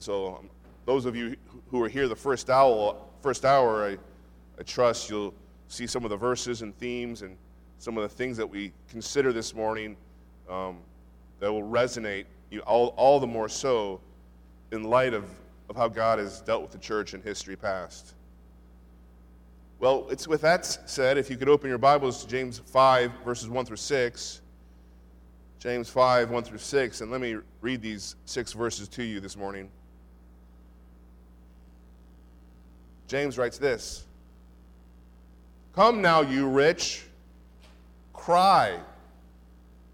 So, um, those of you who are here the first hour, first hour I, I trust you'll see some of the verses and themes and some of the things that we consider this morning um, that will resonate you all, all the more so in light of, of how God has dealt with the church in history past. Well, it's with that said, if you could open your Bibles to James 5, verses 1 through 6. James 5, 1 through 6, and let me read these six verses to you this morning. James writes this Come now, you rich, cry,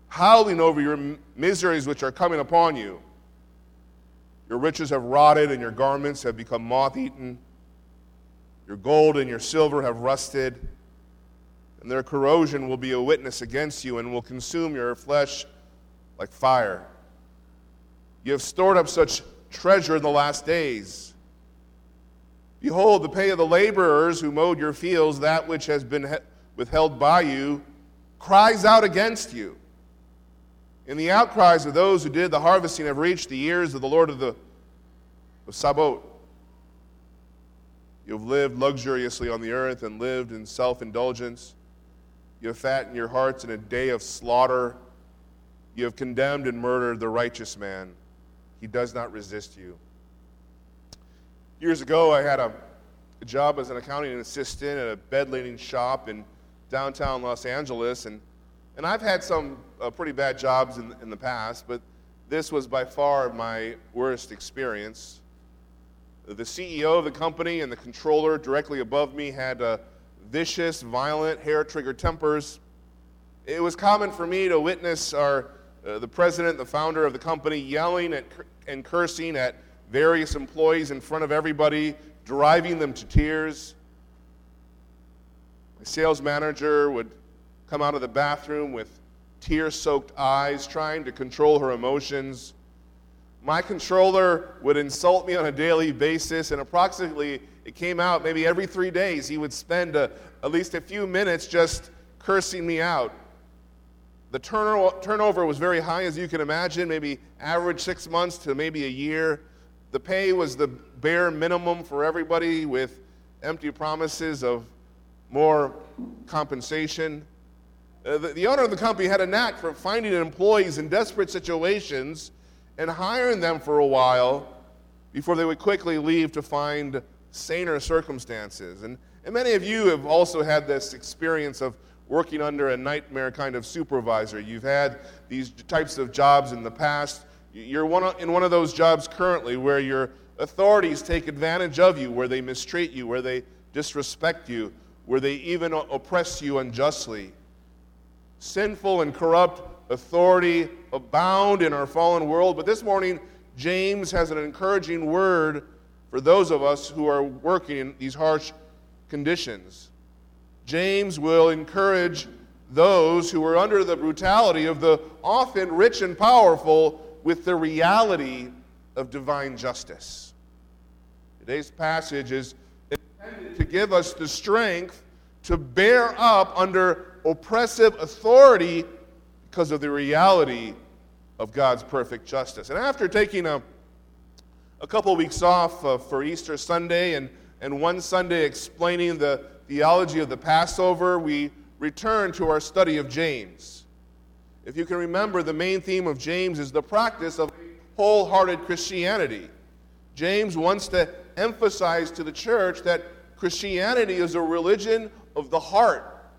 howling over your miseries which are coming upon you. Your riches have rotted, and your garments have become moth eaten. Your gold and your silver have rusted, and their corrosion will be a witness against you and will consume your flesh like fire. You have stored up such treasure in the last days. Behold, the pay of the laborers who mowed your fields, that which has been withheld by you, cries out against you. And the outcries of those who did the harvesting have reached the ears of the Lord of the of Sabaoth. You have lived luxuriously on the earth and lived in self indulgence. You have fattened your hearts in a day of slaughter. You have condemned and murdered the righteous man. He does not resist you. Years ago, I had a, a job as an accounting assistant at a bed linen shop in downtown Los Angeles. And, and I've had some uh, pretty bad jobs in, in the past, but this was by far my worst experience. The CEO of the company and the controller directly above me had uh, vicious, violent, hair trigger tempers. It was common for me to witness our, uh, the president, the founder of the company, yelling at, and cursing at various employees in front of everybody, driving them to tears. My sales manager would come out of the bathroom with tear soaked eyes, trying to control her emotions. My controller would insult me on a daily basis, and approximately, it came out maybe every three days, he would spend a, at least a few minutes just cursing me out. The turnover was very high, as you can imagine, maybe average six months to maybe a year. The pay was the bare minimum for everybody with empty promises of more compensation. Uh, the, the owner of the company had a knack for finding employees in desperate situations and hiring them for a while before they would quickly leave to find saner circumstances. And, and many of you have also had this experience of working under a nightmare kind of supervisor. You've had these types of jobs in the past. You're one in one of those jobs currently where your authorities take advantage of you, where they mistreat you, where they disrespect you, where they even oppress you unjustly. Sinful and corrupt authority abound in our fallen world. But this morning, James has an encouraging word for those of us who are working in these harsh conditions. James will encourage those who are under the brutality of the often rich and powerful with the reality of divine justice. Today's passage is intended to give us the strength to bear up under oppressive authority because of the reality of God's perfect justice. And after taking a, a couple weeks off uh, for Easter Sunday and, and one Sunday explaining the theology of the Passover, we return to our study of James. If you can remember, the main theme of James is the practice of wholehearted Christianity. James wants to emphasize to the church that Christianity is a religion of the heart.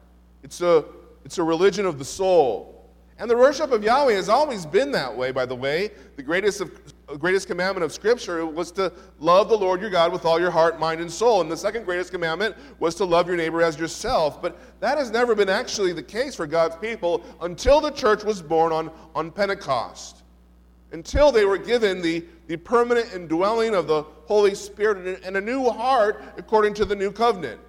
It's a, it's a religion of the soul. And the worship of Yahweh has always been that way, by the way. The greatest, of, greatest commandment of Scripture was to love the Lord your God with all your heart, mind, and soul. And the second greatest commandment was to love your neighbor as yourself. But that has never been actually the case for God's people until the church was born on, on Pentecost. Until they were given the, the permanent indwelling of the Holy Spirit and a new heart according to the new covenant.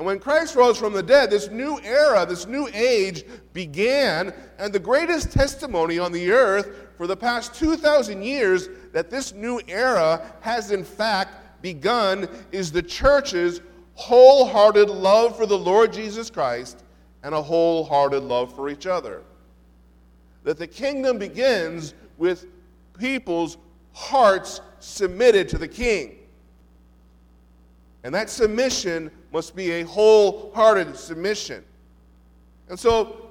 And when Christ rose from the dead, this new era, this new age began, and the greatest testimony on the earth for the past 2,000 years that this new era has in fact begun is the church's wholehearted love for the Lord Jesus Christ and a wholehearted love for each other. That the kingdom begins with people's hearts submitted to the king. And that submission must be a wholehearted submission. And so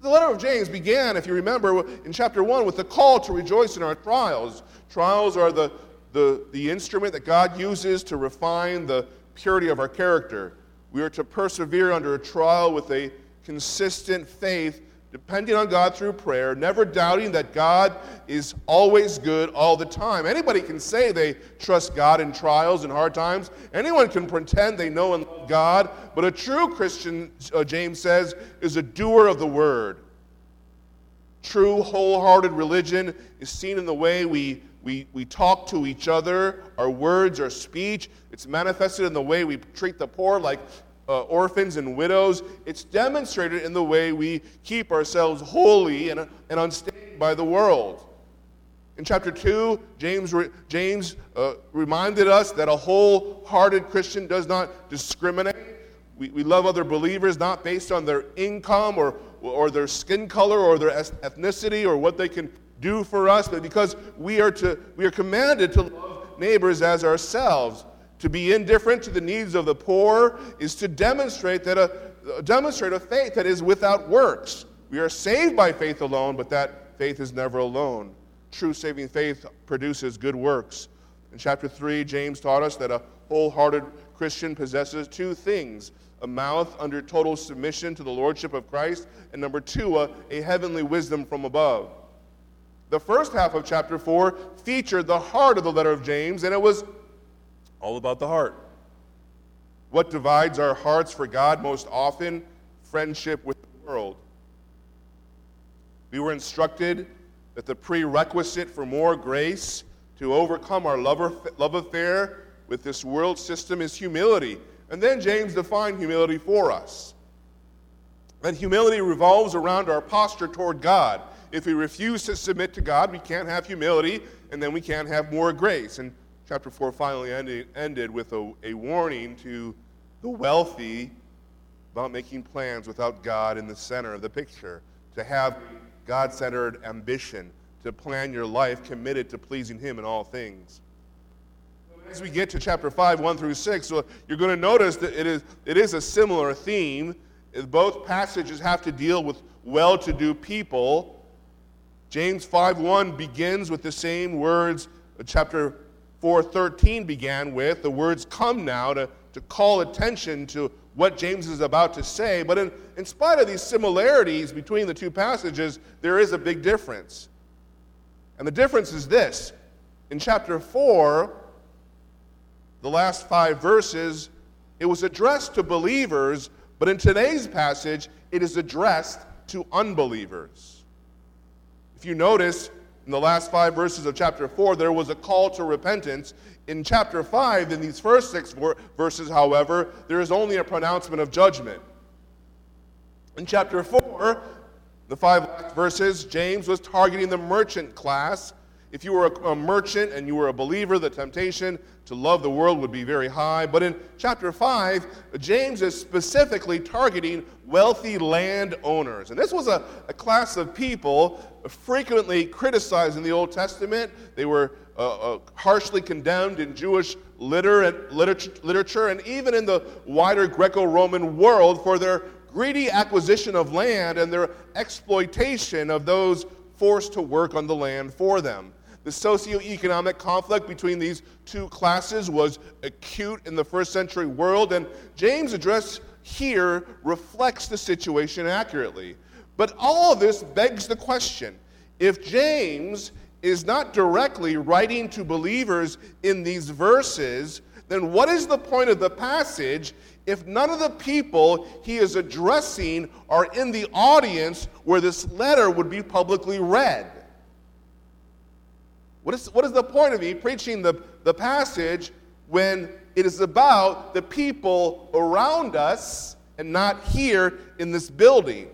the letter of James began, if you remember, in chapter 1 with the call to rejoice in our trials. Trials are the, the, the instrument that God uses to refine the purity of our character. We are to persevere under a trial with a consistent faith depending on God through prayer, never doubting that God is always good all the time. Anybody can say they trust God in trials and hard times. Anyone can pretend they know and love God, but a true Christian, uh, James says, is a doer of the word. True, wholehearted religion is seen in the way we, we, we talk to each other, our words, our speech. It's manifested in the way we treat the poor like uh, orphans and widows. It's demonstrated in the way we keep ourselves holy and, and unstained by the world. In chapter 2, James, re, James uh, reminded us that a wholehearted Christian does not discriminate. We, we love other believers not based on their income or, or their skin color or their ethnicity or what they can do for us, but because we are, to, we are commanded to love neighbors as ourselves. To be indifferent to the needs of the poor is to demonstrate that a uh, demonstrate a faith that is without works. We are saved by faith alone, but that faith is never alone. True saving faith produces good works. In chapter 3, James taught us that a wholehearted Christian possesses two things a mouth under total submission to the lordship of Christ, and number two, a, a heavenly wisdom from above. The first half of chapter 4 featured the heart of the letter of James, and it was all about the heart. What divides our hearts for God most often? Friendship with the world. We were instructed that the prerequisite for more grace to overcome our love affair with this world system is humility. And then James defined humility for us. That humility revolves around our posture toward God. If we refuse to submit to God, we can't have humility, and then we can't have more grace. And chapter 4 finally ended, ended with a, a warning to the wealthy about making plans without God in the center of the picture, to have God centered ambition, to plan your life committed to pleasing Him in all things. As we get to chapter 5, 1 through 6, so you're going to notice that it is, it is a similar theme. Both passages have to deal with well to do people. James 5 1 begins with the same words, chapter 4.13 began with, the words come now to, to call attention to what James is about to say. But in, in spite of these similarities between the two passages, there is a big difference. And the difference is this. In chapter 4, the last five verses, it was addressed to believers, but in today's passage, it is addressed to unbelievers. If you notice, in the last five verses of chapter 4, there was a call to repentance. In chapter 5, in these first six verses, however, there is only a pronouncement of judgment. In chapter 4, the five last verses, James was targeting the merchant class if you were a, a, merchant and you were a believer, the temptation to love the world would be very high. But in chapter 5, James is specifically targeting wealthy landowners. And this was a, a class of people frequently criticized in the Old Testament. They were uh, uh, harshly condemned in Jewish liter- literature, literature and even in the wider Greco Roman world for their greedy acquisition of land and their exploitation of those forced to work on the land for them. The socioeconomic conflict between these two classes was acute in the first century world, and James' address here reflects the situation accurately. But all of this begs the question if James is not directly writing to believers in these verses, then what is the point of the passage if none of the people he is addressing are in the audience where this letter would be publicly read? What is, what is the point of me preaching the, the passage when it is about the people around us and not here in this building?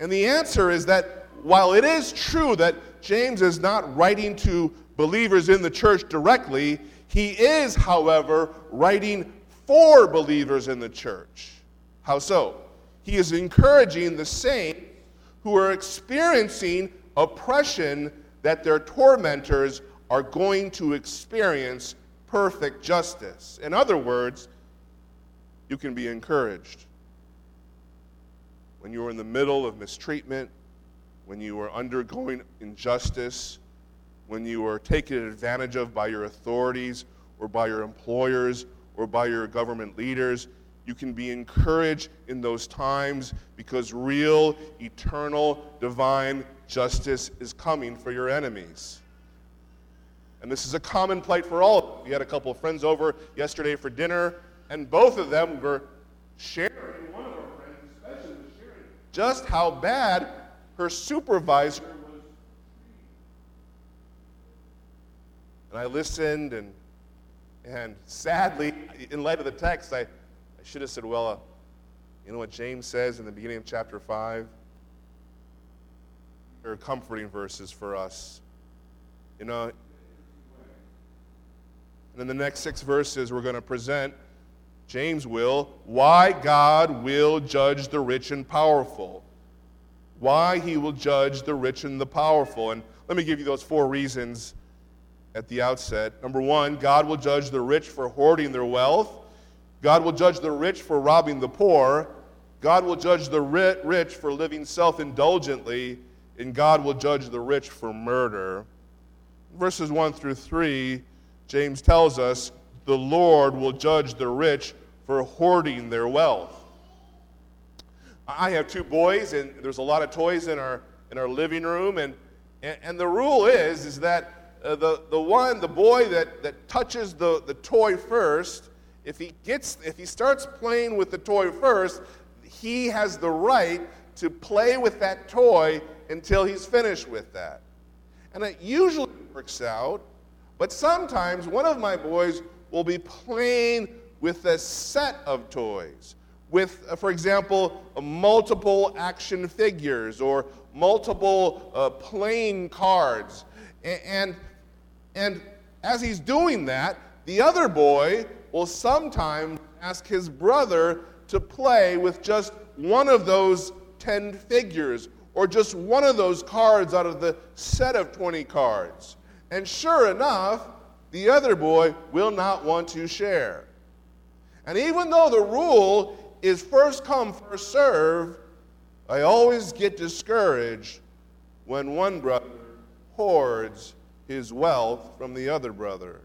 And the answer is that while it is true that James is not writing to believers in the church directly, he is, however, writing for believers in the church. How so? He is encouraging the saints who are experiencing oppression that their tormentors are going to experience perfect justice. In other words, you can be encouraged. When you are in the middle of mistreatment, when you are undergoing injustice, when you are taken advantage of by your authorities or by your employers or by your government leaders, you can be encouraged in those times because real, eternal, divine justice is coming for your enemies. And this is a common plight for all of us. We had a couple of friends over yesterday for dinner, and both of them were sharing, one of our friends especially was sharing, just how bad her supervisor was. And I listened, and, and sadly, in light of the text, I, I should have said, well, uh, you know what James says in the beginning of chapter 5? There are comforting verses for us. You know, and in the next six verses, we're going to present, James will, why God will judge the rich and powerful. Why he will judge the rich and the powerful. And let me give you those four reasons at the outset. Number one, God will judge the rich for hoarding their wealth. God will judge the rich for robbing the poor. God will judge the rich for living self indulgently. And God will judge the rich for murder. Verses 1 through 3 James tells us the Lord will judge the rich for hoarding their wealth. I have two boys, and there's a lot of toys in our, in our living room, and, and, and the rule is, is that uh, the, the one, the boy that, that touches the, the toy first, if he, gets, if he starts playing with the toy first, he has the right to play with that toy until he's finished with that. And it usually works out but sometimes one of my boys will be playing with a set of toys, with, uh, for example, multiple action figures or multiple uh, playing cards. And, and as he's doing that, the other boy will sometimes ask his brother to play with just one of those 10 figures or just one of those cards out of the set of 20 cards. And sure enough, the other boy will not want to share. And even though the rule is first come, first serve, I always get discouraged when one brother hoards his wealth from the other brother.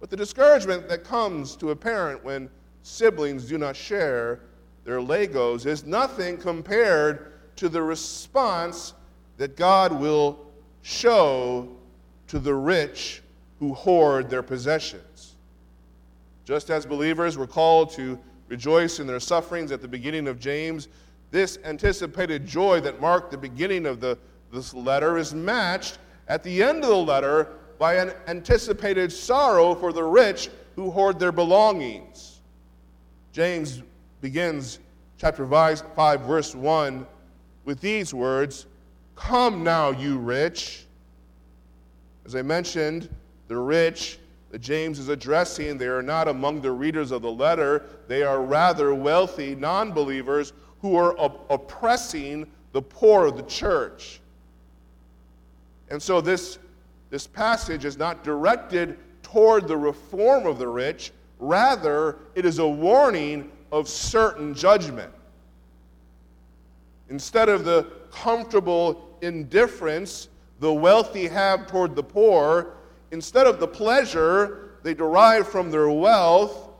But the discouragement that comes to a parent when siblings do not share their Legos is nothing compared to the response that God will show to the rich who hoard their possessions. Just as believers were called to rejoice in their sufferings at the beginning of James, this anticipated joy that marked the beginning of the, this letter is matched at the end of the letter by an anticipated sorrow for the rich who hoard their belongings. James begins chapter 5, verse 1 with these words Come now, you rich. As I mentioned, the rich that James is addressing, they are not among the readers of the letter. They are rather wealthy non believers who are op- oppressing the poor of the church. And so this, this passage is not directed toward the reform of the rich, rather, it is a warning of certain judgment. Instead of the comfortable indifference the wealthy have toward the poor, instead of the pleasure they derive from their wealth,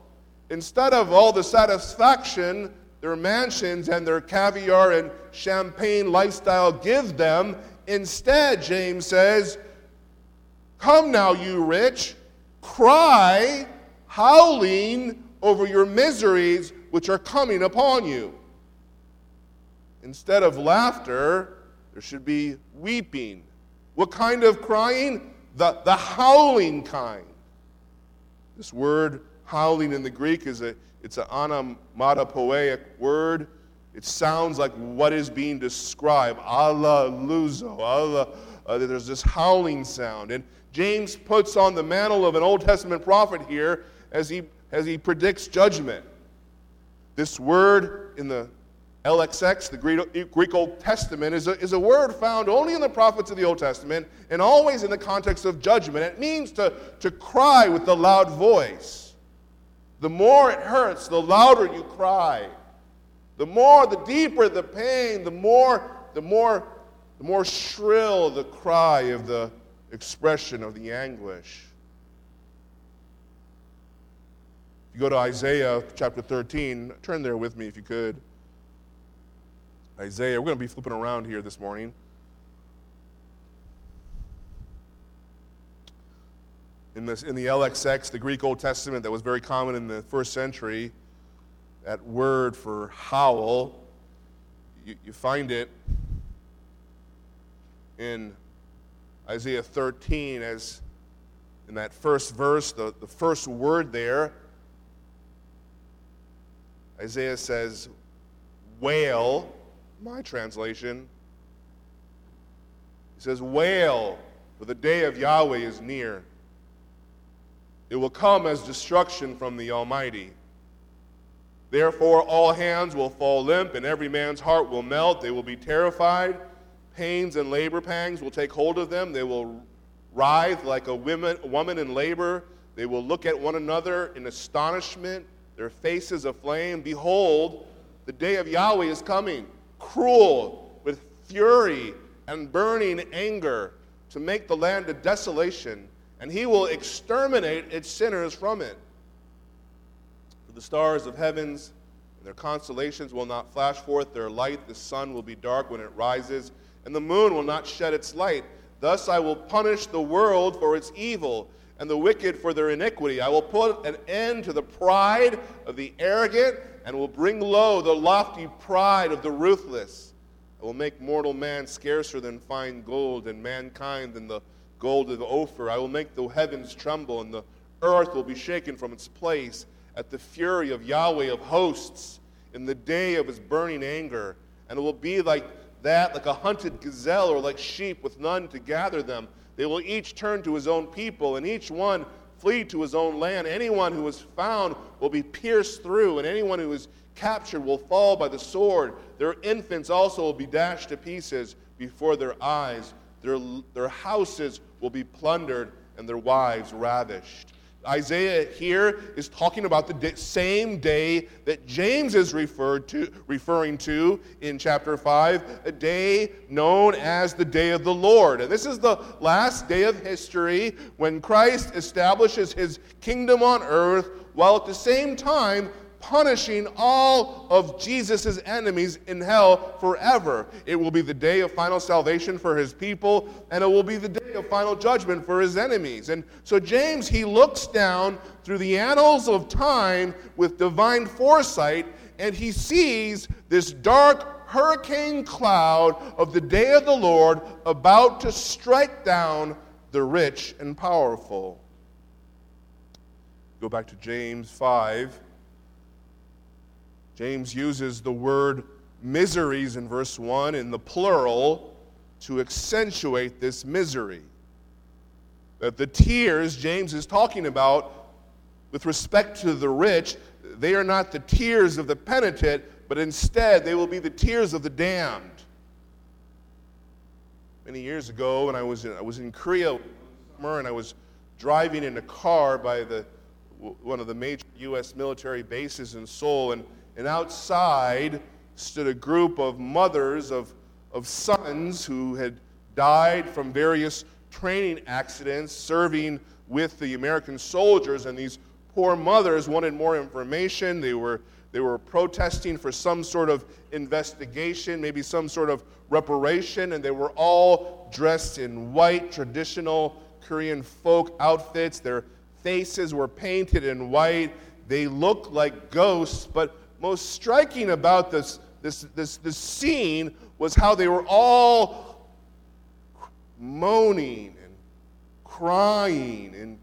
instead of all the satisfaction their mansions and their caviar and champagne lifestyle give them, instead, James says, Come now, you rich, cry, howling over your miseries which are coming upon you. Instead of laughter, there should be weeping. What kind of crying? The, the howling kind. This word howling in the Greek is a it's an onomatopoeic word. It sounds like what is being described. ololuzo. Allah. Uh, there's this howling sound. And James puts on the mantle of an Old Testament prophet here as he, as he predicts judgment. This word in the LXX, the Greek Old Testament, is a, is a word found only in the prophets of the Old Testament and always in the context of judgment. It means to, to cry with a loud voice. The more it hurts, the louder you cry. The more, the deeper the pain, the more, the more, the more shrill the cry of the expression of the anguish. If you go to Isaiah chapter 13, turn there with me if you could. Isaiah, we're going to be flipping around here this morning. In, this, in the LXX, the Greek Old Testament that was very common in the first century, that word for howl, you, you find it in Isaiah 13 as in that first verse, the, the first word there Isaiah says, wail, my translation. He says, wail, for the day of Yahweh is near. It will come as destruction from the Almighty. Therefore, all hands will fall limp, and every man's heart will melt. They will be terrified. Pains and labor pangs will take hold of them. They will writhe like a woman, woman in labor. They will look at one another in astonishment their faces aflame. Behold, the day of Yahweh is coming, cruel, with fury and burning anger, to make the land a desolation, and he will exterminate its sinners from it. For the stars of heavens and their constellations will not flash forth their light, the sun will be dark when it rises, and the moon will not shed its light. Thus I will punish the world for its evil and the wicked for their iniquity. I will put an end to the pride of the arrogant and will bring low the lofty pride of the ruthless. I will make mortal man scarcer than fine gold, and mankind than the gold of the Ophir. I will make the heavens tremble, and the earth will be shaken from its place at the fury of Yahweh of hosts in the day of his burning anger. And it will be like that, like a hunted gazelle, or like sheep with none to gather them. They will each turn to his own people, and each one flee to his own land. Anyone who is found will be pierced through, and anyone who is captured will fall by the sword. Their infants also will be dashed to pieces before their eyes. Their, their houses will be plundered, and their wives ravished. Isaiah here is talking about the same day that James is referred to, referring to in chapter 5, a day known as the day of the Lord. And this is the last day of history when Christ establishes his kingdom on earth while at the same time punishing all of Jesus' enemies in hell forever. It will be the day of final salvation for his people, and it will be the day of final judgment for his enemies. And so, James, he looks down through the annals of time with divine foresight, and he sees this dark hurricane cloud of the day of the Lord about to strike down the rich and powerful. Go back to James 5 James uses the word miseries in verse 1 in the plural to accentuate this misery. That the tears James is talking about with respect to the rich, they are not the tears of the penitent, but instead they will be the tears of the damned. Many years ago, when I was in, I was in Korea and I was driving in a car by the, one of the major U.S. military bases in Seoul, and and outside stood a group of mothers of, of sons who had died from various training accidents serving with the American soldiers. And these poor mothers wanted more information. They were, they were protesting for some sort of investigation, maybe some sort of reparation. And they were all dressed in white, traditional Korean folk outfits. Their faces were painted in white. They looked like ghosts, but most striking about this, this, this, this scene was how they were all moaning and crying in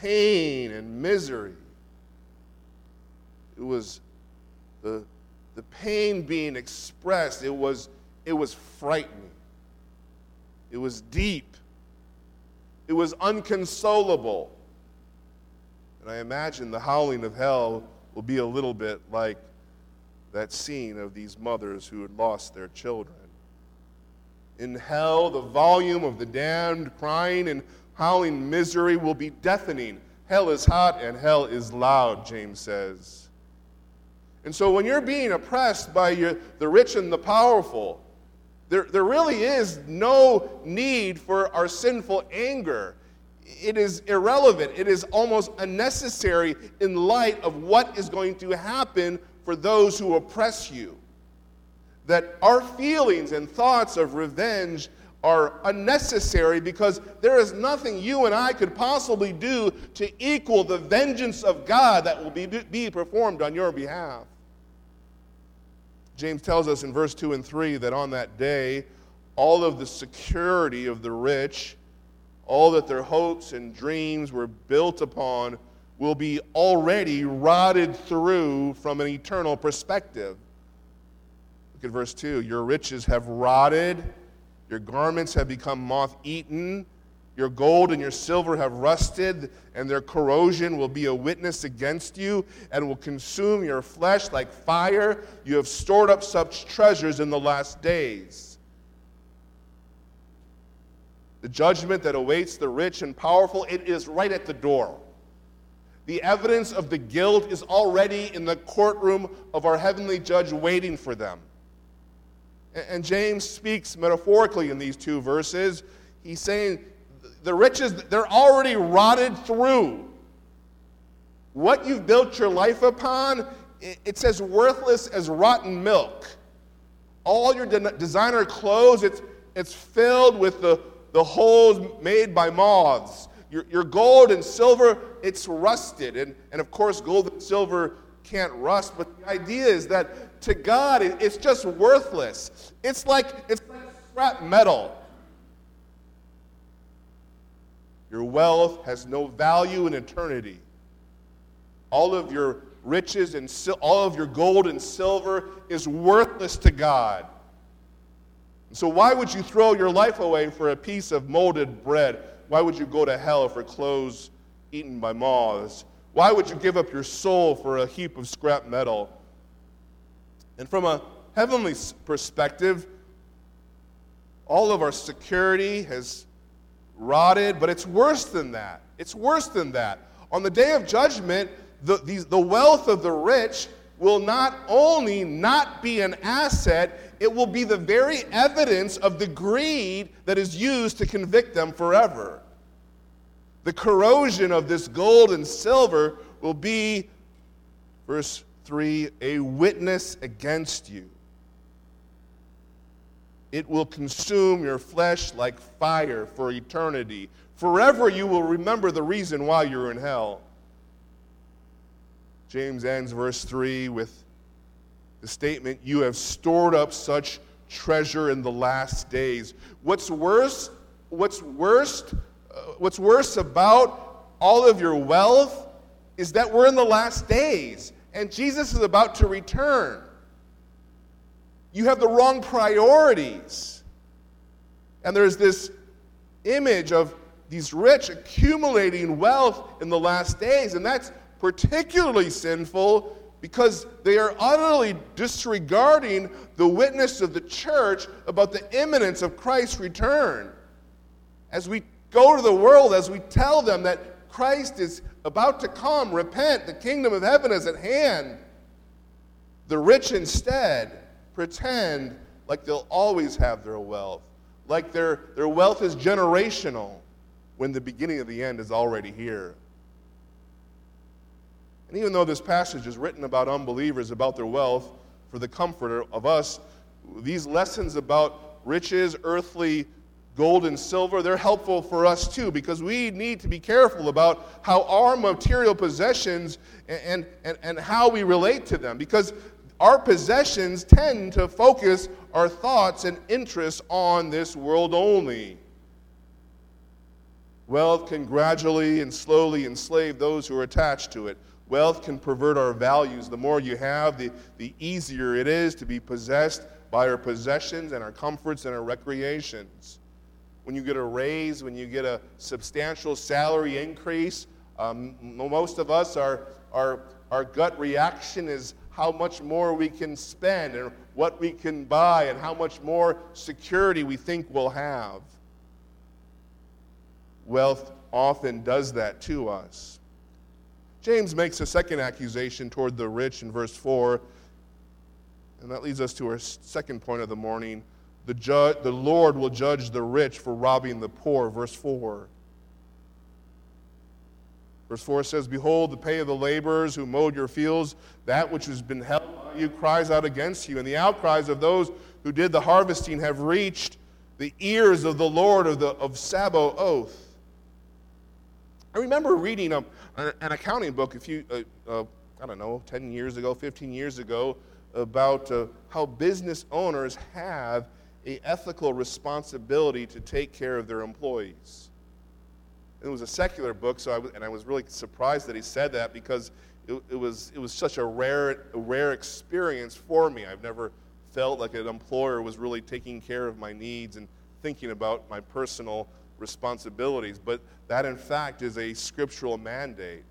pain and misery. It was the, the pain being expressed, it was, it was frightening. It was deep. It was unconsolable. And I imagine the howling of hell will be a little bit like that scene of these mothers who had lost their children. In hell, the volume of the damned crying and howling misery will be deafening. Hell is hot and hell is loud, James says. And so when you're being oppressed by your, the rich and the powerful, there, there really is no need for our sinful anger. It is irrelevant. It is almost unnecessary in light of what is going to happen for those who oppress you. That our feelings and thoughts of revenge are unnecessary because there is nothing you and I could possibly do to equal the vengeance of God that will be, be performed on your behalf. James tells us in verse 2 and 3 that on that day, all of the security of the rich, all that their hopes and dreams were built upon, will be already rotted through from an eternal perspective. Look at verse 2. Your riches have rotted, your garments have become moth eaten, your gold and your silver have rusted, and their corrosion will be a witness against you and will consume your flesh like fire. You have stored up such treasures in the last days. The judgment that awaits the rich and powerful, it is right at the door. The evidence of the guilt is already in the courtroom of our heavenly judge waiting for them. And James speaks metaphorically in these two verses. He's saying the riches, they're already rotted through. What you've built your life upon, it's as worthless as rotten milk. All your designer clothes, it's, it's filled with the, the holes made by moths. Your, your gold and silver, it's rusted. And, and of course, gold and silver can't rust, but the idea is that to God, it, it's just worthless. It's like, it's like scrap metal. Your wealth has no value in eternity. All of your riches and sil- all of your gold and silver is worthless to God. So, why would you throw your life away for a piece of molded bread? Why would you go to hell for clothes eaten by moths? Why would you give up your soul for a heap of scrap metal? And from a heavenly perspective, all of our security has rotted, but it's worse than that. It's worse than that. On the day of judgment, the, the, the wealth of the rich will not only not be an asset, it will be the very evidence of the greed that is used to convict them forever. The corrosion of this gold and silver will be, verse 3, a witness against you. It will consume your flesh like fire for eternity. Forever you will remember the reason why you're in hell. James ends verse 3 with the statement, You have stored up such treasure in the last days. What's worse, what's worst, uh, what's worse about all of your wealth is that we're in the last days and Jesus is about to return. You have the wrong priorities. And there's this image of these rich accumulating wealth in the last days, and that's particularly sinful because they are utterly disregarding the witness of the church about the imminence of Christ's return. As we go to the world, as we tell them that Christ is about to come, repent, the kingdom of heaven is at hand, the rich instead pretend like they'll always have their wealth, like their, their wealth is generational when the beginning of the end is already here. And even though this passage is written about unbelievers, about their wealth, for the comfort of us, these lessons about riches, earthly gold and silver, they're helpful for us too, because we need to be careful about how our material possessions and, and, and how we relate to them. Because our possessions tend to focus our thoughts and interests on this world only. Wealth can gradually and slowly enslave those who are attached to it. Wealth can pervert our values. The more you have, the, the easier it is to be possessed by our possessions and our comforts and our recreations. When you get a raise, when you get a substantial salary increase, um, most of us, our, our, our gut reaction is, how much more we can spend and what we can buy and how much more security we think we'll have. Wealth often does that to us. James makes a second accusation toward the rich in verse 4, and that leads us to our second point of the morning. The, ju- the Lord will judge the rich for robbing the poor, verse 4. Verse 4 says, Behold, the pay of the laborers who mowed your fields, that which has been held by you cries out against you. And the outcries of those who did the harvesting have reached the ears of the Lord of, the, of Sabaoth. I remember reading a, an accounting book a few, uh, uh, I don't know, 10 years ago, 15 years ago, about uh, how business owners have a ethical responsibility to take care of their employees. It was a secular book, so I was, and I was really surprised that he said that because it, it, was, it was such a rare, a rare experience for me. I've never felt like an employer was really taking care of my needs and thinking about my personal responsibilities. But that, in fact, is a scriptural mandate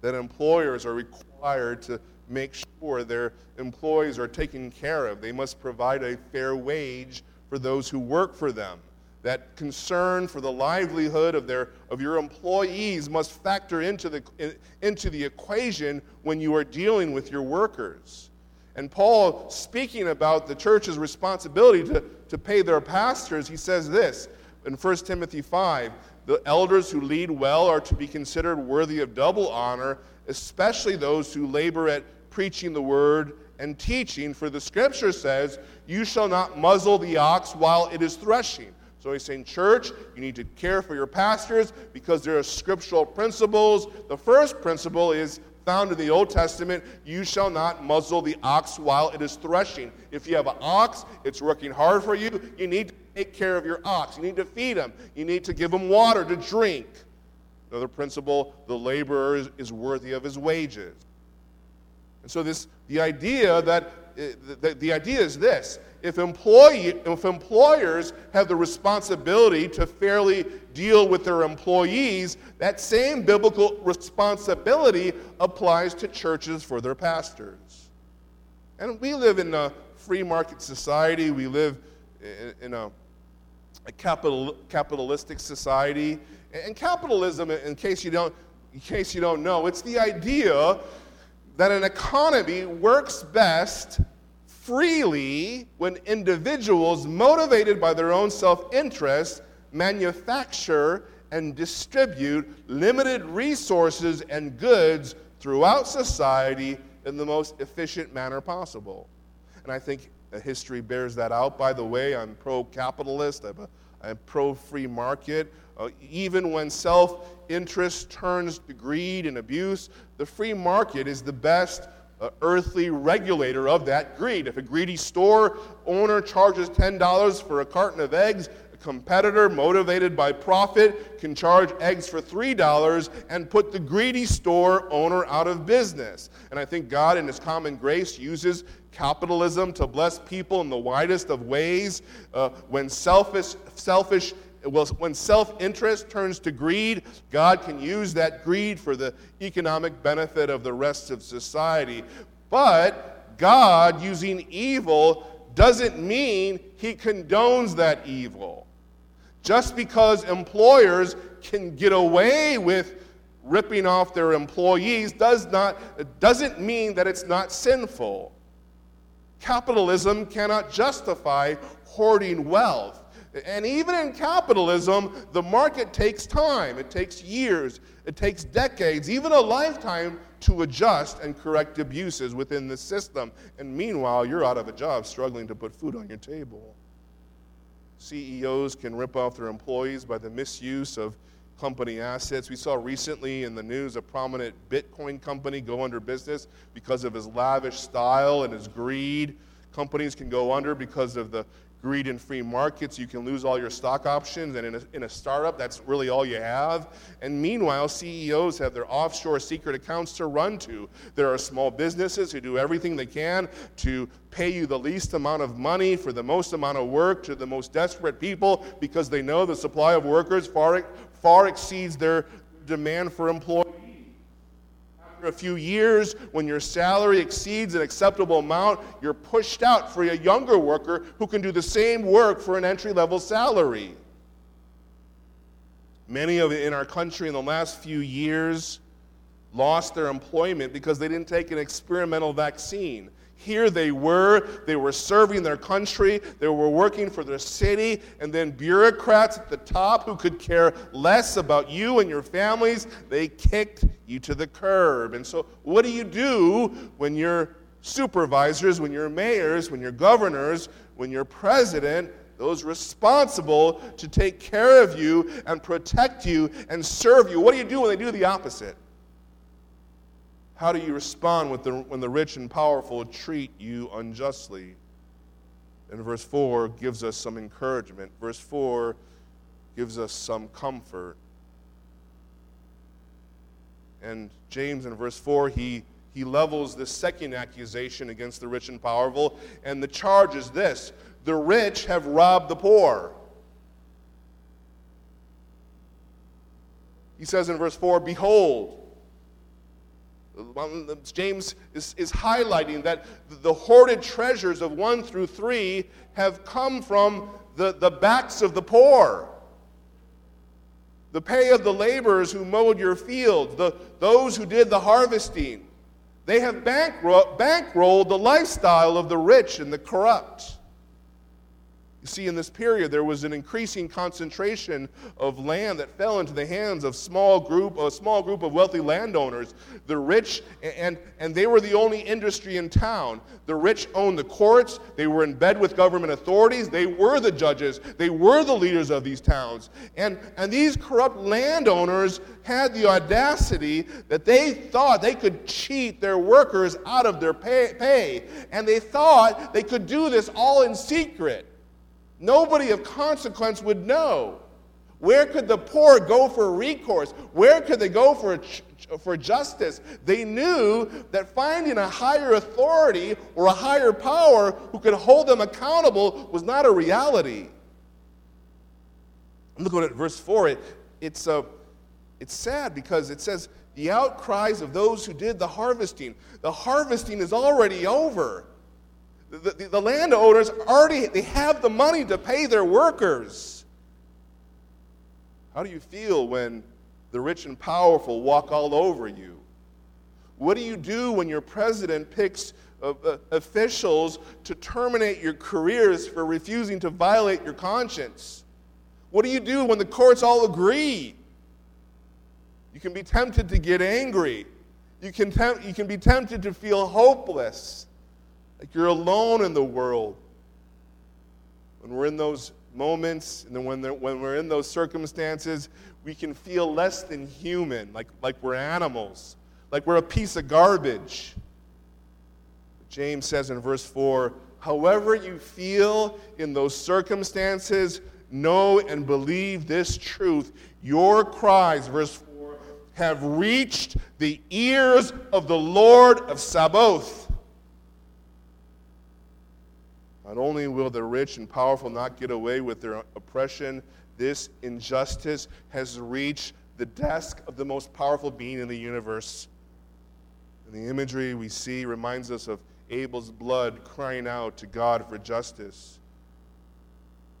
that employers are required to make sure their employees are taken care of. They must provide a fair wage for those who work for them that concern for the livelihood of, their, of your employees must factor into the, into the equation when you are dealing with your workers. And Paul, speaking about the church's responsibility to, to pay their pastors, he says this in 1 Timothy 5 The elders who lead well are to be considered worthy of double honor, especially those who labor at preaching the word and teaching. For the scripture says, You shall not muzzle the ox while it is threshing so he's saying, church, you need to care for your pastors because there are scriptural principles. The first principle is found in the Old Testament you shall not muzzle the ox while it is threshing. If you have an ox, it's working hard for you, you need to take care of your ox. You need to feed him, you need to give him water to drink. Another principle the laborer is, is worthy of his wages. And so, this, the idea that uh, the, the idea is this if, employee, if employers have the responsibility to fairly deal with their employees, that same biblical responsibility applies to churches for their pastors. And we live in a free market society, we live in a, a capital, capitalistic society. And capitalism, in case you don't, in case you don't know, it's the idea that an economy works best freely when individuals, motivated by their own self interest, manufacture and distribute limited resources and goods throughout society in the most efficient manner possible. And I think history bears that out. By the way, I'm pro capitalist, I'm, I'm pro free market. Uh, even when self interest turns to greed and abuse, the free market is the best uh, earthly regulator of that greed. If a greedy store owner charges $10 for a carton of eggs, a competitor motivated by profit can charge eggs for $3 and put the greedy store owner out of business. And I think God, in His common grace, uses capitalism to bless people in the widest of ways. Uh, when selfish, selfish when self interest turns to greed, God can use that greed for the economic benefit of the rest of society. But God using evil doesn't mean he condones that evil. Just because employers can get away with ripping off their employees does not, doesn't mean that it's not sinful. Capitalism cannot justify hoarding wealth. And even in capitalism, the market takes time. It takes years, it takes decades, even a lifetime to adjust and correct abuses within the system. And meanwhile, you're out of a job struggling to put food on your table. CEOs can rip off their employees by the misuse of company assets. We saw recently in the news a prominent Bitcoin company go under business because of his lavish style and his greed. Companies can go under because of the greed in free markets, you can lose all your stock options. And in a, in a startup, that's really all you have. And meanwhile, CEOs have their offshore secret accounts to run to. There are small businesses who do everything they can to pay you the least amount of money for the most amount of work to the most desperate people because they know the supply of workers far, far exceeds their demand for employees. after a few years, when your salary exceeds an acceptable amount, you're pushed out for a younger worker who can do the same work for an entry level salary. Many of in our country in the last few years lost their employment because they didn't take an experimental vaccine. Here they were, they were serving their country, they were working for their city, and then bureaucrats at the top who could care less about you and your families, they kicked you to the curb. And so, what do you do when your supervisors, when your mayors, when your governors, when your president, those responsible to take care of you and protect you and serve you, what do you do when they do the opposite? How do you respond the, when the rich and powerful treat you unjustly? And verse 4 gives us some encouragement. Verse 4 gives us some comfort. And James in verse 4, he, he levels this second accusation against the rich and powerful. And the charge is this the rich have robbed the poor. He says in verse 4 Behold, James is, is highlighting that the hoarded treasures of 1 through 3 have come from the, the backs of the poor. The pay of the laborers who mowed your fields, the, those who did the harvesting. They have bankro- bankrolled the lifestyle of the rich and the corrupt. You see, in this period, there was an increasing concentration of land that fell into the hands of small group, a small group of wealthy landowners. The rich, and, and they were the only industry in town. The rich owned the courts. They were in bed with government authorities. They were the judges. They were the leaders of these towns. And, and these corrupt landowners had the audacity that they thought they could cheat their workers out of their pay, pay. And they thought they could do this all in secret. Nobody of consequence would know. Where could the poor go for recourse? Where could they go for, for justice? They knew that finding a higher authority or a higher power who could hold them accountable was not a reality. Look at verse 4. It, it's, uh, it's sad because it says, the outcries of those who did the harvesting. The harvesting is already over. The, the, the landowners already they have the money to pay their workers. How do you feel when the rich and powerful walk all over you? What do you do when your president picks uh, uh, officials to terminate your careers for refusing to violate your conscience? What do you do when the courts all agree? You can be tempted to get angry. You can, tempt, you can be tempted to feel hopeless. Like you're alone in the world. When we're in those moments, and then when, when we're in those circumstances, we can feel less than human, like, like we're animals, like we're a piece of garbage. James says in verse 4 however you feel in those circumstances, know and believe this truth. Your cries, verse 4, have reached the ears of the Lord of Sabaoth. Not only will the rich and powerful not get away with their oppression, this injustice has reached the desk of the most powerful being in the universe. And the imagery we see reminds us of Abel's blood crying out to God for justice.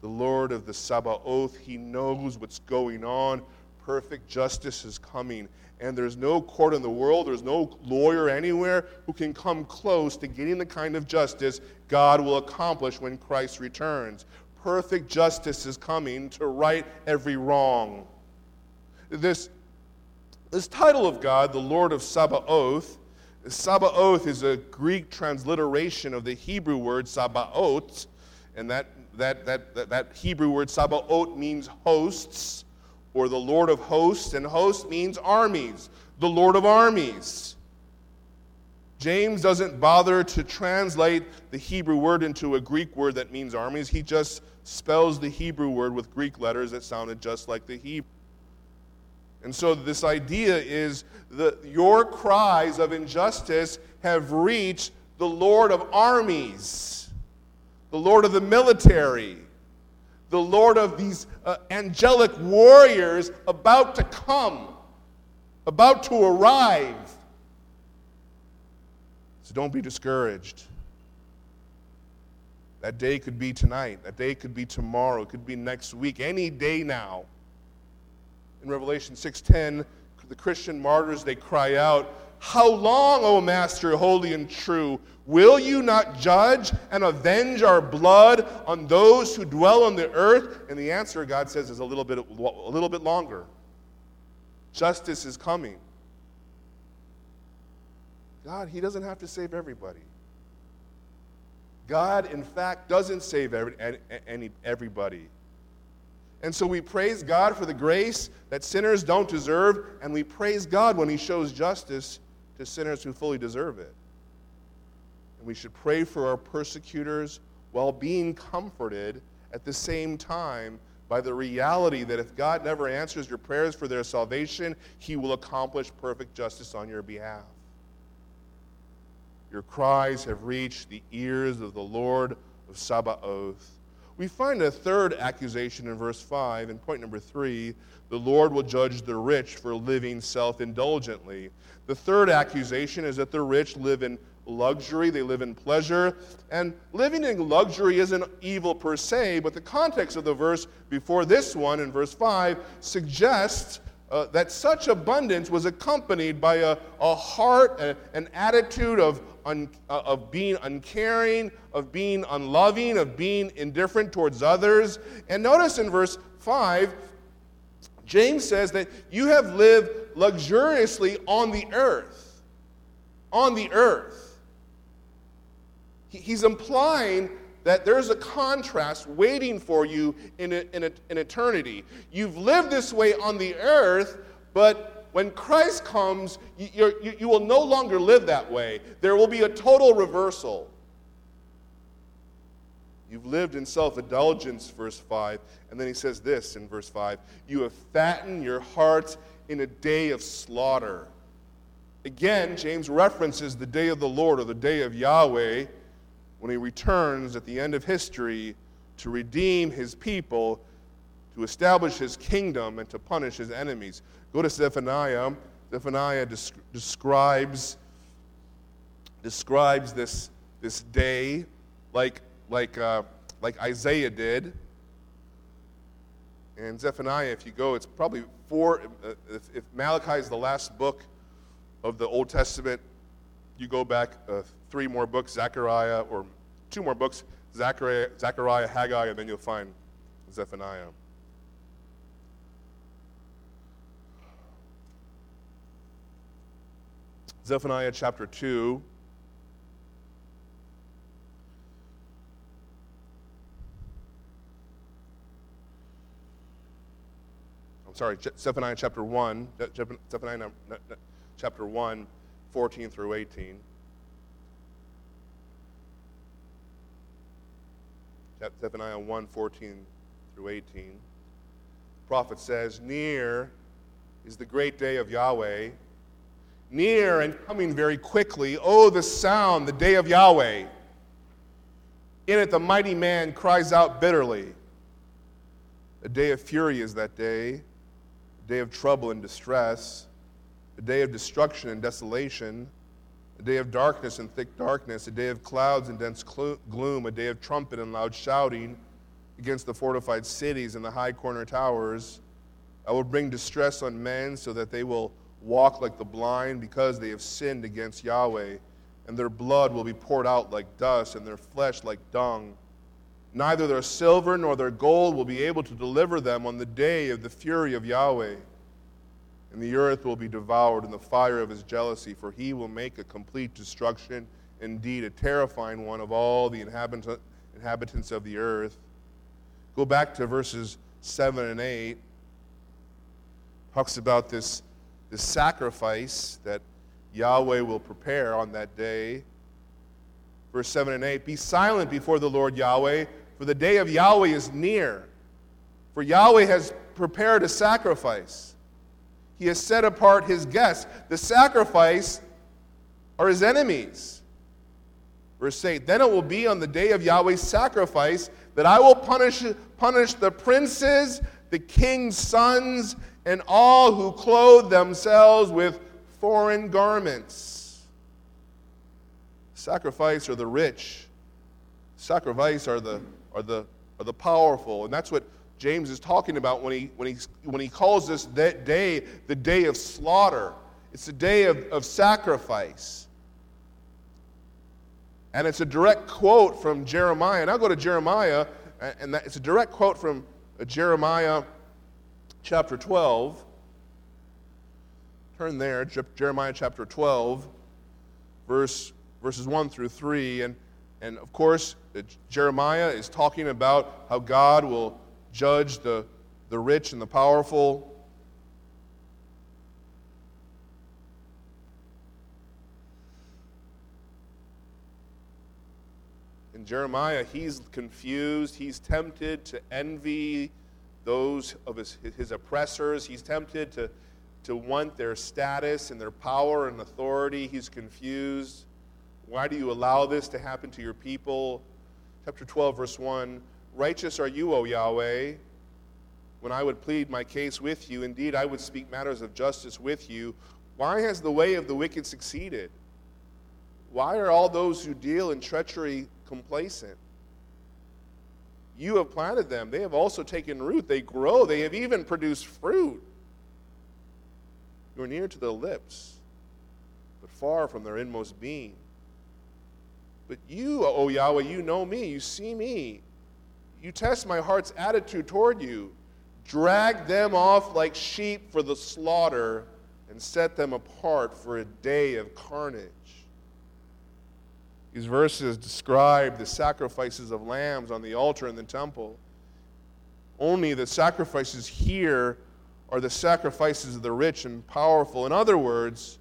The Lord of the Sabaoth, he knows what's going on. Perfect justice is coming. And there's no court in the world, there's no lawyer anywhere who can come close to getting the kind of justice God will accomplish when Christ returns. Perfect justice is coming to right every wrong. This, this title of God, the Lord of Sabaoth, Sabaoth is a Greek transliteration of the Hebrew word Sabaoth, and that, that, that, that, that Hebrew word Sabaoth means hosts or the Lord of hosts, and host means armies, the Lord of armies. James doesn't bother to translate the Hebrew word into a Greek word that means armies. He just spells the Hebrew word with Greek letters that sounded just like the Hebrew. And so this idea is that your cries of injustice have reached the Lord of armies, the Lord of the military, the Lord of these uh, angelic warriors about to come, about to arrive. So don't be discouraged. That day could be tonight. That day could be tomorrow. It could be next week. Any day now. In Revelation 6:10, the Christian martyrs they cry out, "How long, O master, holy and true, will you not judge and avenge our blood on those who dwell on the earth?" And the answer God says is a little bit a little bit longer. Justice is coming. God, he doesn't have to save everybody. God, in fact, doesn't save every, any, everybody. And so we praise God for the grace that sinners don't deserve, and we praise God when He shows justice to sinners who fully deserve it. And we should pray for our persecutors while being comforted at the same time by the reality that if God never answers your prayers for their salvation, He will accomplish perfect justice on your behalf. Your cries have reached the ears of the Lord of Sabaoth. We find a third accusation in verse 5. In point number 3, the Lord will judge the rich for living self indulgently. The third accusation is that the rich live in luxury, they live in pleasure. And living in luxury isn't evil per se, but the context of the verse before this one, in verse 5, suggests uh, that such abundance was accompanied by a, a heart, a, an attitude of, un, uh, of being uncaring, of being unloving, of being indifferent towards others. And notice in verse 5, James says that you have lived luxuriously on the earth. On the earth. He's implying that there's a contrast waiting for you in, a, in, a, in eternity. You've lived this way on the earth, but when Christ comes, you, you, you will no longer live that way. There will be a total reversal. You've lived in self indulgence, verse 5. And then he says this in verse 5 You have fattened your hearts in a day of slaughter. Again, James references the day of the Lord or the day of Yahweh when he returns at the end of history to redeem his people, to establish his kingdom, and to punish his enemies. Go to Zephaniah. Zephaniah describes, describes this, this day like, like, uh, like Isaiah did. And Zephaniah, if you go, it's probably four, uh, if, if Malachi is the last book of the Old Testament, you go back uh, three more books, Zechariah, or two more books, Zechariah, Zechariah, Haggai, and then you'll find Zephaniah. Zephaniah chapter 2. I'm sorry, Zephaniah chapter 1, uh, Zephaniah chapter 1, 14 through 18. Zephaniah 1 14 through 18. The prophet says, Near is the great day of Yahweh. Near and coming very quickly. Oh, the sound, the day of Yahweh. In it, the mighty man cries out bitterly. A day of fury is that day, a day of trouble and distress, a day of destruction and desolation a day of darkness and thick darkness, a day of clouds and dense gloom, a day of trumpet and loud shouting against the fortified cities and the high corner towers. I will bring distress on men so that they will walk like the blind because they have sinned against Yahweh, and their blood will be poured out like dust and their flesh like dung. Neither their silver nor their gold will be able to deliver them on the day of the fury of Yahweh and the earth will be devoured in the fire of his jealousy, for he will make a complete destruction, indeed, a terrifying one of all the inhabitants of the earth. Go back to verses 7 and 8. Talks about this, this sacrifice that Yahweh will prepare on that day. Verse 7 and 8 Be silent before the Lord Yahweh, for the day of Yahweh is near. For Yahweh has prepared a sacrifice he has set apart his guests. The sacrifice are his enemies. Verse 8 Then it will be on the day of Yahweh's sacrifice that I will punish, punish the princes, the king's sons, and all who clothe themselves with foreign garments. Sacrifice are the rich. Sacrifice are the, are the, are the powerful. And that's what James is talking about when he, when he, when he calls this that day the day of slaughter. It's a day of, of sacrifice. And it's a direct quote from Jeremiah. And I'll go to Jeremiah, and that, it's a direct quote from Jeremiah chapter 12. Turn there, Jeremiah chapter 12, verse, verses 1 through 3. And, and of course, uh, Jeremiah is talking about how God will judge the, the rich and the powerful. In Jeremiah, he's confused. He's tempted to envy those of his, his oppressors. He's tempted to, to want their status and their power and authority. He's confused. Why do you allow this to happen to your people? Chapter 12, verse 1 Righteous are you, O Yahweh. When I would plead my case with you, indeed I would speak matters of justice with you. Why has the way of the wicked succeeded? Why are all those who deal in treachery complacent? You have planted them. They have also taken root. They grow. They have even produced fruit. You are near to their lips, but far from their inmost being. But you, O Yahweh, you know me. You see me. You test my heart's attitude toward you. Drag them off like sheep for the slaughter and set them apart for a day of carnage. These verses describe the sacrifices of lambs on the altar in the temple. Only the sacrifices here are the sacrifices of the rich and powerful. In other words,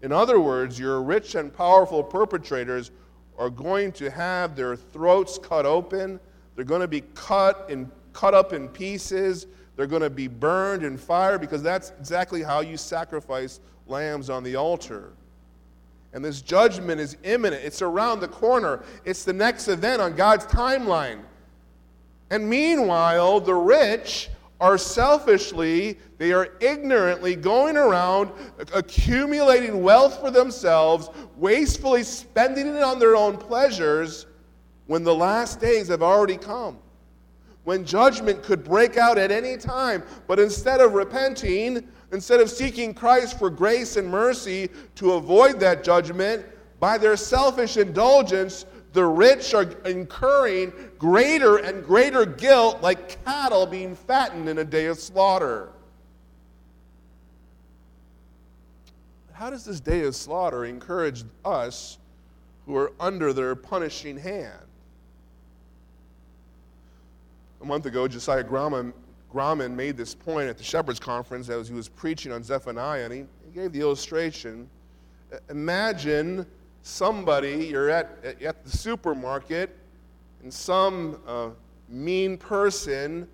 in other words, your rich and powerful perpetrators are going to have their throats cut open they're going to be cut and cut up in pieces. They're going to be burned in fire because that's exactly how you sacrifice lambs on the altar. And this judgment is imminent. It's around the corner. It's the next event on God's timeline. And meanwhile, the rich are selfishly, they are ignorantly going around accumulating wealth for themselves, wastefully spending it on their own pleasures when the last days have already come, when judgment could break out at any time, but instead of repenting, instead of seeking Christ for grace and mercy to avoid that judgment, by their selfish indulgence, the rich are incurring greater and greater guilt like cattle being fattened in a day of slaughter. How does this day of slaughter encourage us who are under their punishing hand? a month ago, Josiah Grauman, Grauman made this point at the Shepherds Conference as he was preaching on Zephaniah, and he, he gave the illustration. Imagine somebody, you're at, at the supermarket, and some uh, mean person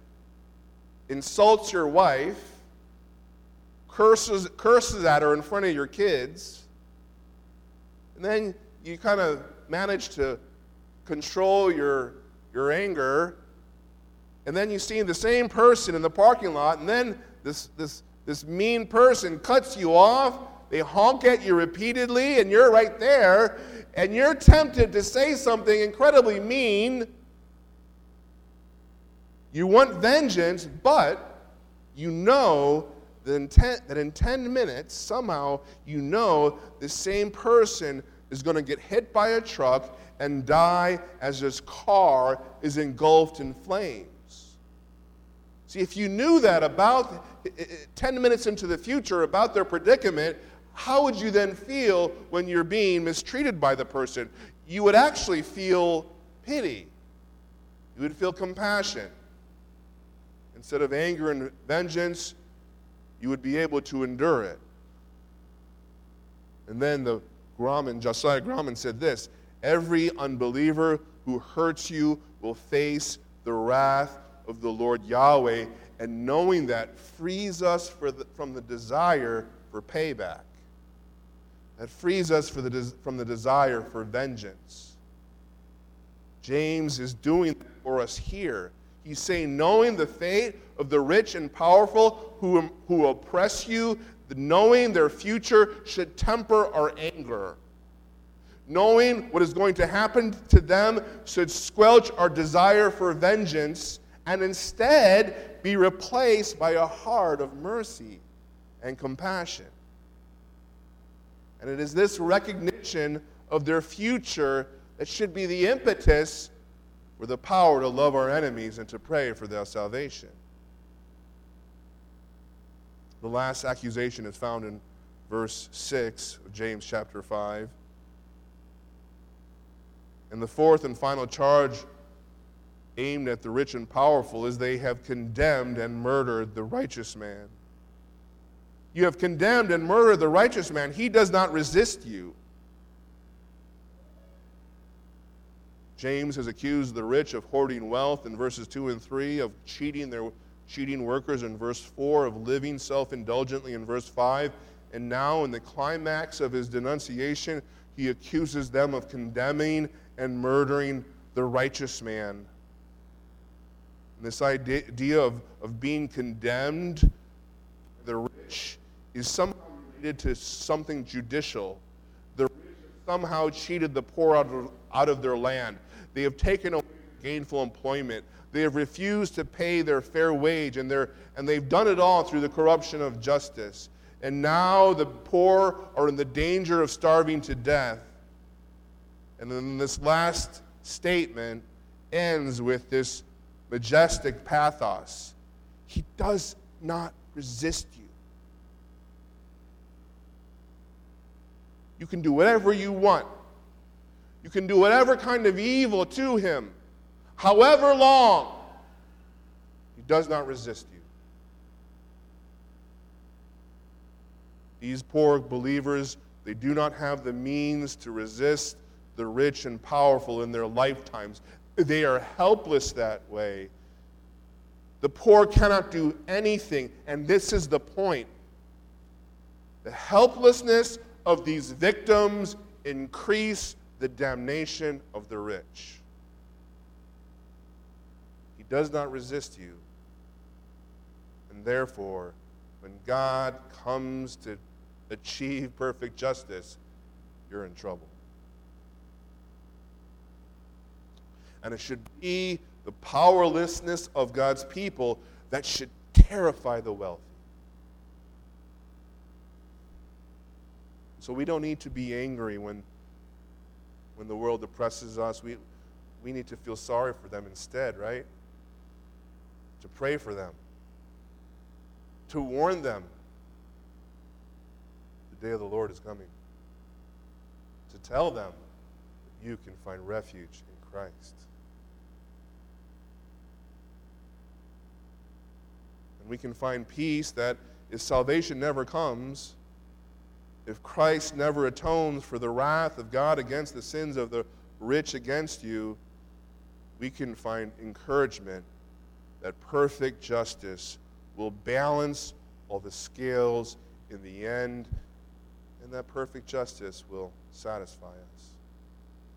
insults your wife, curses, curses at her in front of your kids, and then you kind of manage to control your, your anger and then you see the same person in the parking lot, and then this, this, this mean person cuts you off. They honk at you repeatedly, and you're right there, and you're tempted to say something incredibly mean. You want vengeance, but you know that in, ten, that in 10 minutes, somehow, you know the same person is going to get hit by a truck and die as his car is engulfed in flames. See, if you knew that about 10 minutes into the future about their predicament, how would you then feel when you're being mistreated by the person? You would actually feel pity. You would feel compassion. Instead of anger and vengeance, you would be able to endure it. And then the Grauman, Josiah Grauman said this Every unbeliever who hurts you will face the wrath of the Lord Yahweh, and knowing that frees us the, from the desire for payback. That frees us the, from the desire for vengeance. James is doing that for us here. He's saying, knowing the fate of the rich and powerful who, who oppress you, knowing their future should temper our anger. knowing what is going to happen to them should squelch our desire for vengeance and instead be replaced by a heart of mercy and compassion. And it is this recognition of their future that should be the impetus for the power to love our enemies and to pray for their salvation. The last accusation is found in verse 6 of James chapter 5. And the fourth and final charge aimed at the rich and powerful is they have condemned and murdered the righteous man. You have condemned and murdered the righteous man. He does not resist you. James has accused the rich of hoarding wealth in verses 2 and 3, of cheating their cheating workers in verse 4, of living self indulgently in verse 5. And now, in the climax of his denunciation, he accuses them of condemning and murdering the righteous man. And this idea of, of being condemned, the rich, is somehow related to something judicial. The rich somehow cheated the poor out of, out of their land. They have taken away gainful employment. They have refused to pay their fair wage, and, they're, and they've done it all through the corruption of justice. And now the poor are in the danger of starving to death. And then this last statement ends with this majestic pathos. He does not resist you. You can do whatever you want. You can do whatever kind of evil to him, however long. He does not resist you. These poor believers, they do not have the means to resist the rich and powerful in their lifetimes. They are helpless that way. The poor cannot do anything, and this is the point. The helplessness of these victims increase the damnation of the rich. He does not resist you. And therefore, when God comes to achieve perfect justice, you're in trouble. And it should be the powerlessness of God's people that should terrify the wealthy. So we don't need to be angry when, when the world oppresses us. We, we need to feel sorry for them instead, right? To pray for them, to warn them the day of the Lord is coming, to tell them that you can find refuge in Christ. And we can find peace that if salvation never comes, if Christ never atones for the wrath of God against the sins of the rich against you, we can find encouragement that perfect justice will balance all the scales in the end, and that perfect justice will satisfy us.